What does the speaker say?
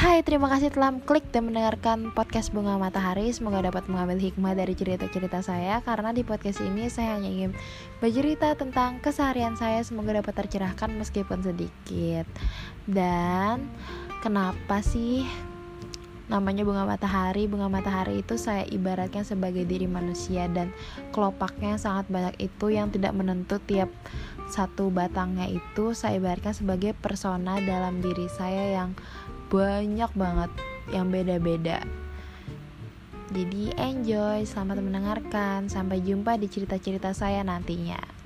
Hai, terima kasih telah klik dan mendengarkan podcast Bunga Matahari. Semoga dapat mengambil hikmah dari cerita-cerita saya karena di podcast ini saya hanya ingin bercerita tentang keseharian saya semoga dapat tercerahkan meskipun sedikit. Dan kenapa sih namanya bunga matahari? Bunga matahari itu saya ibaratkan sebagai diri manusia dan kelopaknya sangat banyak itu yang tidak menentu tiap satu batangnya itu saya ibaratkan sebagai persona dalam diri saya yang banyak banget yang beda-beda. Jadi enjoy, selamat mendengarkan. Sampai jumpa di cerita-cerita saya nantinya.